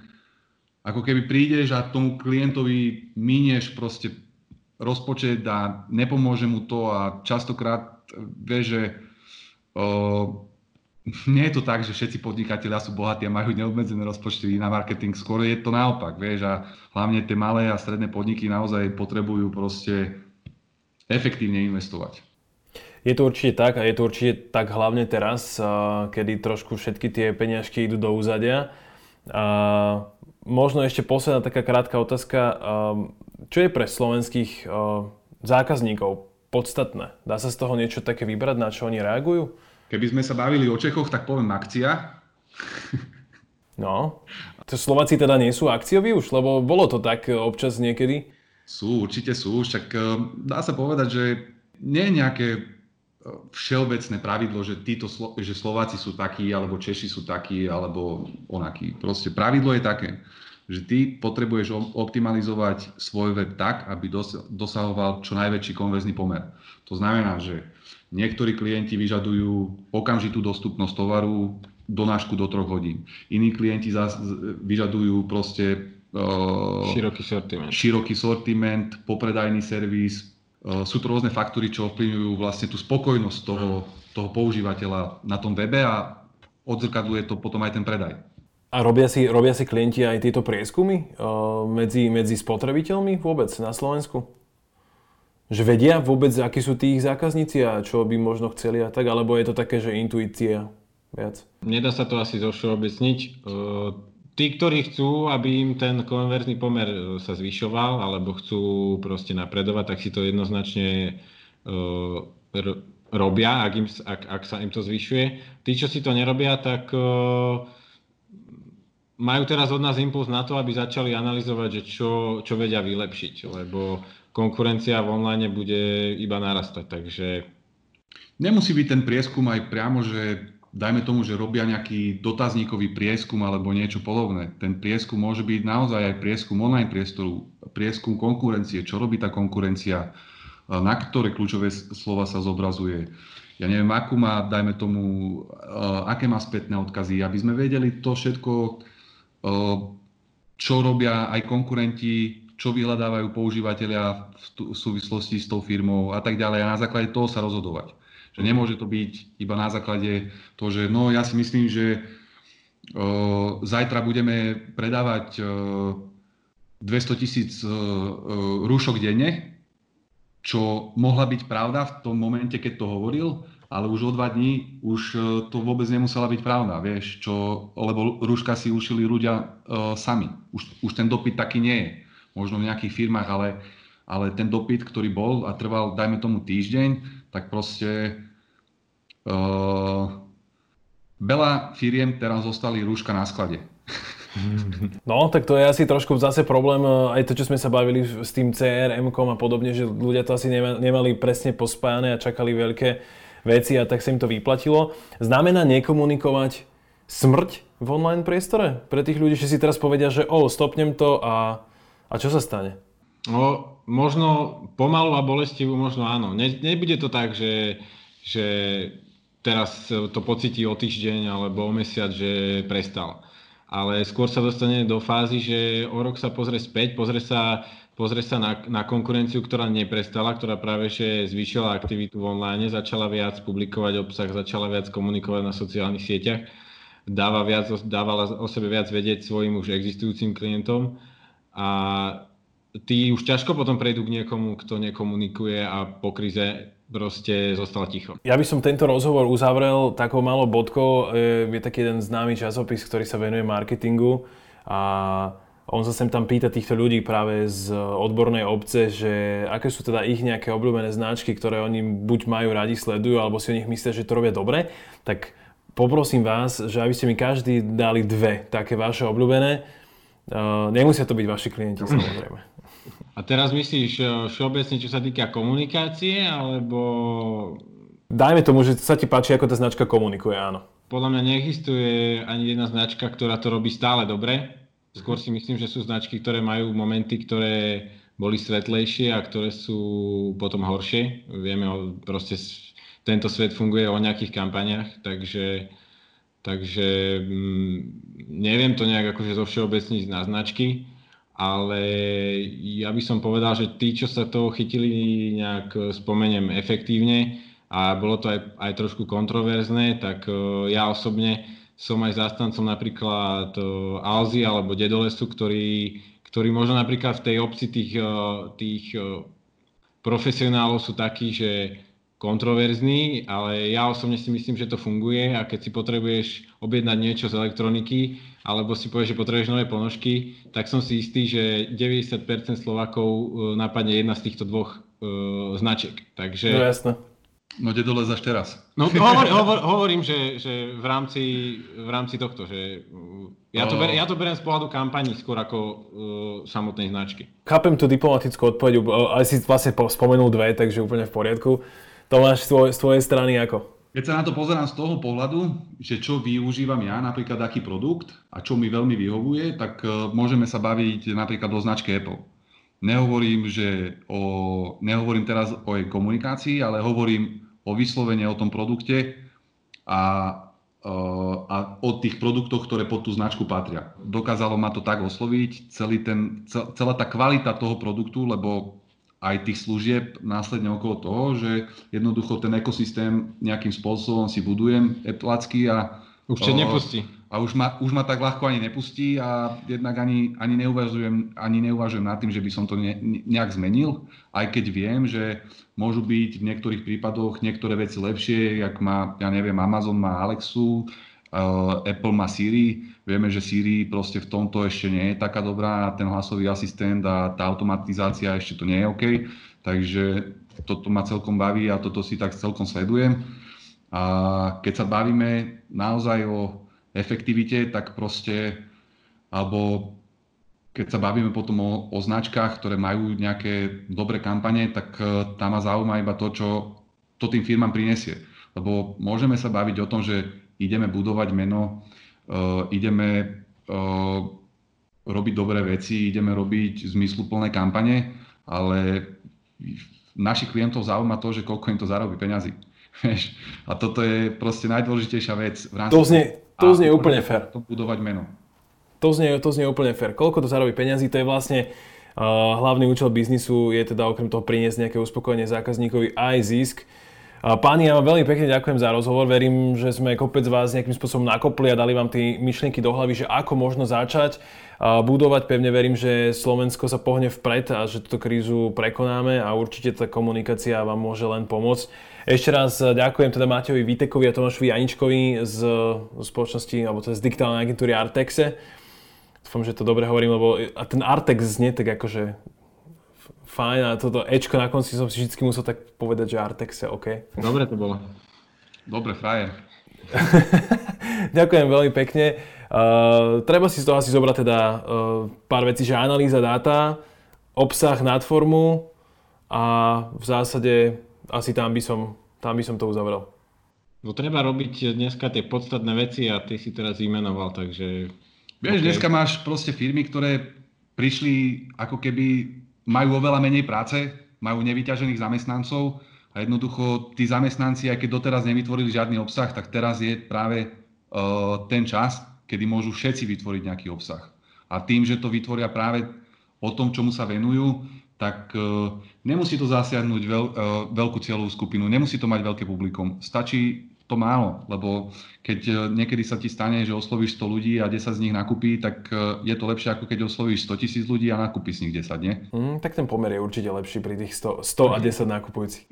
ako keby prídeš a tomu klientovi minieš proste rozpočet a nepomôže mu to a častokrát vieš, že nie je to tak, že všetci podnikatelia sú bohatí a majú neobmedzené rozpočty na marketing, skôr je to naopak, vieš, a hlavne tie malé a stredné podniky naozaj potrebujú proste efektívne investovať. Je to určite tak a je to určite tak hlavne teraz, kedy trošku všetky tie peniažky idú do úzadia. A možno ešte posledná taká krátka otázka. Čo je pre slovenských zákazníkov podstatné? Dá sa z toho niečo také vybrať, na čo oni reagujú? Keby sme sa bavili o Čechoch, tak poviem akcia. No, to Slováci teda nie sú akcioví už, lebo bolo to tak občas niekedy? Sú, určite sú, však eh, dá sa povedať, že nie je nejaké eh, všeobecné pravidlo, že, títo, že Slováci sú takí, alebo Češi sú takí, alebo onakí. Proste pravidlo je také, že ty potrebuješ optimalizovať svoj web tak, aby dosahoval čo najväčší konverzný pomer. To znamená, že Niektorí klienti vyžadujú okamžitú dostupnosť tovaru, donášku do troch hodín. Iní klienti zás vyžadujú proste uh, široký sortiment. široký sortiment, popredajný servis. Uh, sú to rôzne faktory, čo ovplyvňujú vlastne tú spokojnosť toho, toho používateľa na tom webe a odzrkadluje to potom aj ten predaj. A robia si, robia si klienti aj tieto prieskumy uh, medzi, medzi spotrebiteľmi vôbec na Slovensku? Že vedia vôbec, akí sú tí ich zákazníci a čo by možno chceli a tak, alebo je to také, že intuícia viac? Nedá sa to asi zo všeobecniť. E, tí, ktorí chcú, aby im ten konverzný pomer sa zvyšoval, alebo chcú proste napredovať, tak si to jednoznačne robia, ak, im, ak, ak sa im to zvyšuje. Tí, čo si to nerobia, tak majú teraz od nás impuls na to, aby začali analyzovať, že čo, čo vedia vylepšiť, lebo konkurencia v online bude iba narastať, takže... Nemusí byť ten prieskum aj priamo, že dajme tomu, že robia nejaký dotazníkový prieskum alebo niečo podobné. Ten prieskum môže byť naozaj aj prieskum online priestoru, prieskum konkurencie, čo robí tá konkurencia, na ktoré kľúčové slova sa zobrazuje. Ja neviem, akú má, dajme tomu, aké má spätné odkazy, aby sme vedeli to všetko čo robia aj konkurenti, čo vyhľadávajú používateľia v súvislosti s tou firmou a tak ďalej a na základe toho sa rozhodovať. Že nemôže to byť iba na základe toho, že no ja si myslím, že o, zajtra budeme predávať o, 200 tisíc rúšok denne, čo mohla byť pravda v tom momente, keď to hovoril, ale už o dva dní už e, to vôbec nemusela byť pravda, vieš, čo, lebo rúška si ušili ľudia uh, sami. Už, už ten dopyt taký nie je. Možno v nejakých firmách, ale, ale ten dopyt, ktorý bol a trval, dajme tomu týždeň, tak proste uh, veľa firiem teraz zostali rúška na sklade. No, tak to je asi trošku zase problém, aj to, čo sme sa bavili s tým CRM-kom a podobne, že ľudia to asi nemali presne pospájane a čakali veľké veci a tak sa im to vyplatilo. Znamená nekomunikovať smrť v online priestore? Pre tých ľudí, že si teraz povedia, že o, stopnem to a, a čo sa stane? No, možno pomalu a bolestivo, možno áno. Ne, nebude to tak, že, že teraz to pocíti o týždeň alebo o mesiac, že prestal. Ale skôr sa dostane do fázy, že o rok sa pozrie späť, pozrie sa pozrie sa na, na konkurenciu, ktorá neprestala, ktorá práve že zvýšila aktivitu online, začala viac publikovať obsah, začala viac komunikovať na sociálnych sieťach, dáva viac, dávala o sebe viac vedieť svojim už existujúcim klientom a tí už ťažko potom prejdú k niekomu, kto nekomunikuje a po krize proste zostal ticho. Ja by som tento rozhovor uzavrel takou malou bodkou. Je taký jeden známy časopis, ktorý sa venuje marketingu a on sa sem tam pýta týchto ľudí práve z odbornej obce, že aké sú teda ich nejaké obľúbené značky, ktoré oni buď majú radi, sledujú, alebo si o nich myslia, že to robia dobre. Tak poprosím vás, že aby ste mi každý dali dve také vaše obľúbené. Nemusia to byť vaši klienti, samozrejme. A teraz myslíš uh, všeobecne, čo sa týka komunikácie, alebo... Dajme tomu, že sa ti páči, ako tá značka komunikuje, áno. Podľa mňa neexistuje ani jedna značka, ktorá to robí stále dobre Skôr si myslím, že sú značky, ktoré majú momenty, ktoré boli svetlejšie a ktoré sú potom horšie. Vieme, proste tento svet funguje o nejakých kampaniach, takže, takže mm, neviem to nejak akože zo všeobecniť na značky, ale ja by som povedal, že tí, čo sa toho chytili nejak spomeniem efektívne a bolo to aj, aj trošku kontroverzné, tak ja osobne som aj zástancom napríklad e, Alzy alebo Dedolesu, ktorí, ktorí možno napríklad v tej obci tých, e, tých e, profesionálov sú takí, že kontroverzní, ale ja osobne si myslím, že to funguje a keď si potrebuješ objednať niečo z elektroniky alebo si povieš, že potrebuješ nové ponožky, tak som si istý, že 90% Slovakov napadne jedna z týchto dvoch uh, značiek. Takže, no jasné. No kde dole až teraz? No hovor, hovor, hovorím, že, že v, rámci, v rámci tohto, že ja to, ber, ja to beriem z pohľadu kampaní skôr ako uh, samotnej značky. Chápem tú diplomatickú odpoveď, ale si vlastne spomenul dve, takže úplne v poriadku. Tomáš, z, tvoj, z tvojej strany ako? Keď sa na to pozerám z toho pohľadu, že čo využívam ja, napríklad aký produkt a čo mi veľmi vyhovuje, tak uh, môžeme sa baviť napríklad o značke Apple. Nehovorím, že o, nehovorím teraz o jej komunikácii, ale hovorím o vyslovene o tom produkte a, e, a o tých produktoch, ktoré pod tú značku patria. Dokázalo ma to tak osloviť, celý ten, celá tá kvalita toho produktu, lebo aj tých služieb následne okolo toho, že jednoducho ten ekosystém nejakým spôsobom si budujem, eplacky a... Už ťa nepustí. a už ma, už ma tak ľahko ani nepustí a jednak ani, ani, neuvažujem, ani neuvažujem nad tým, že by som to ne, nejak zmenil, aj keď viem, že môžu byť v niektorých prípadoch niektoré veci lepšie, jak má, ja neviem, Amazon má Alexu, uh, Apple má Siri, vieme, že Siri proste v tomto ešte nie je taká dobrá ten hlasový asistent a tá automatizácia ešte to nie je OK, takže toto ma celkom baví a toto si tak celkom sledujem. A keď sa bavíme naozaj o efektivite, tak proste, alebo keď sa bavíme potom o, o značkách, ktoré majú nejaké dobré kampane, tak uh, tam ma zaujíma iba to, čo to tým firmám prinesie. Lebo môžeme sa baviť o tom, že ideme budovať meno, ideme uh, robiť dobré veci, ideme robiť zmysluplné kampane, ale našich klientov zaujíma to, že koľko im to zarobí peňazí. A toto je proste najdôležitejšia vec v rámci... To znie, to znie úplne fér. To budovať meno. To znie, to znie úplne fér. Koľko to zarobí peňazí, to je vlastne uh, hlavný účel biznisu, je teda okrem toho priniesť nejaké uspokojenie zákazníkovi aj zisk. Uh, páni, ja vám veľmi pekne ďakujem za rozhovor. Verím, že sme kopec vás nejakým spôsobom nakopli a dali vám tie myšlienky do hlavy, že ako možno začať budovať. Pevne verím, že Slovensko sa pohne vpred a že túto krízu prekonáme a určite tá komunikácia vám môže len pomôcť. Ešte raz ďakujem teda Matejovi Vitekovi a Tomášovi Janičkovi z spoločnosti, alebo teda z digitálnej agentúry Artexe. Dúfam, že to dobre hovorím, lebo a ten Artex znie tak akože fajn a toto Ečko na konci som si vždy musel tak povedať, že Artex je OK. Dobre to bolo. Dobre, frajer. Ďakujem veľmi pekne. Uh, treba si z toho asi zobrať teda uh, pár vecí, že analýza dáta, obsah nad formu a v zásade asi tam by som, tam by som to uzavrel. No treba robiť dneska tie podstatné veci a ty si teraz vymenoval, takže... Vieš, okay. dneska máš proste firmy, ktoré prišli ako keby majú oveľa menej práce, majú nevyťažených zamestnancov a jednoducho tí zamestnanci, aj keď doteraz nevytvorili žiadny obsah, tak teraz je práve uh, ten čas, kedy môžu všetci vytvoriť nejaký obsah. A tým, že to vytvoria práve o tom, čomu sa venujú, tak uh, nemusí to zasiahnuť veľ, uh, veľkú cieľovú skupinu, nemusí to mať veľké publikum. Stačí to málo, lebo keď uh, niekedy sa ti stane, že oslovíš 100 ľudí a 10 z nich nakúpí, tak uh, je to lepšie ako keď oslovíš 100 tisíc ľudí a nakúpi z nich 10, nie? Mm, tak ten pomer je určite lepší pri tých 100, 100 a 10 nakupujúcich.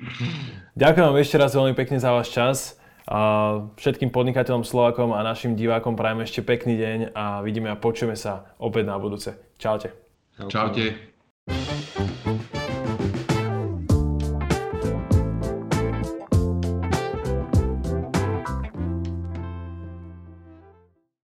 Ďakujem vám ešte raz veľmi pekne za váš čas. A všetkým podnikateľom Slovakom a našim divákom prajem ešte pekný deň a vidíme a počujeme sa opäť na budúce. Čaute. Čaute. You.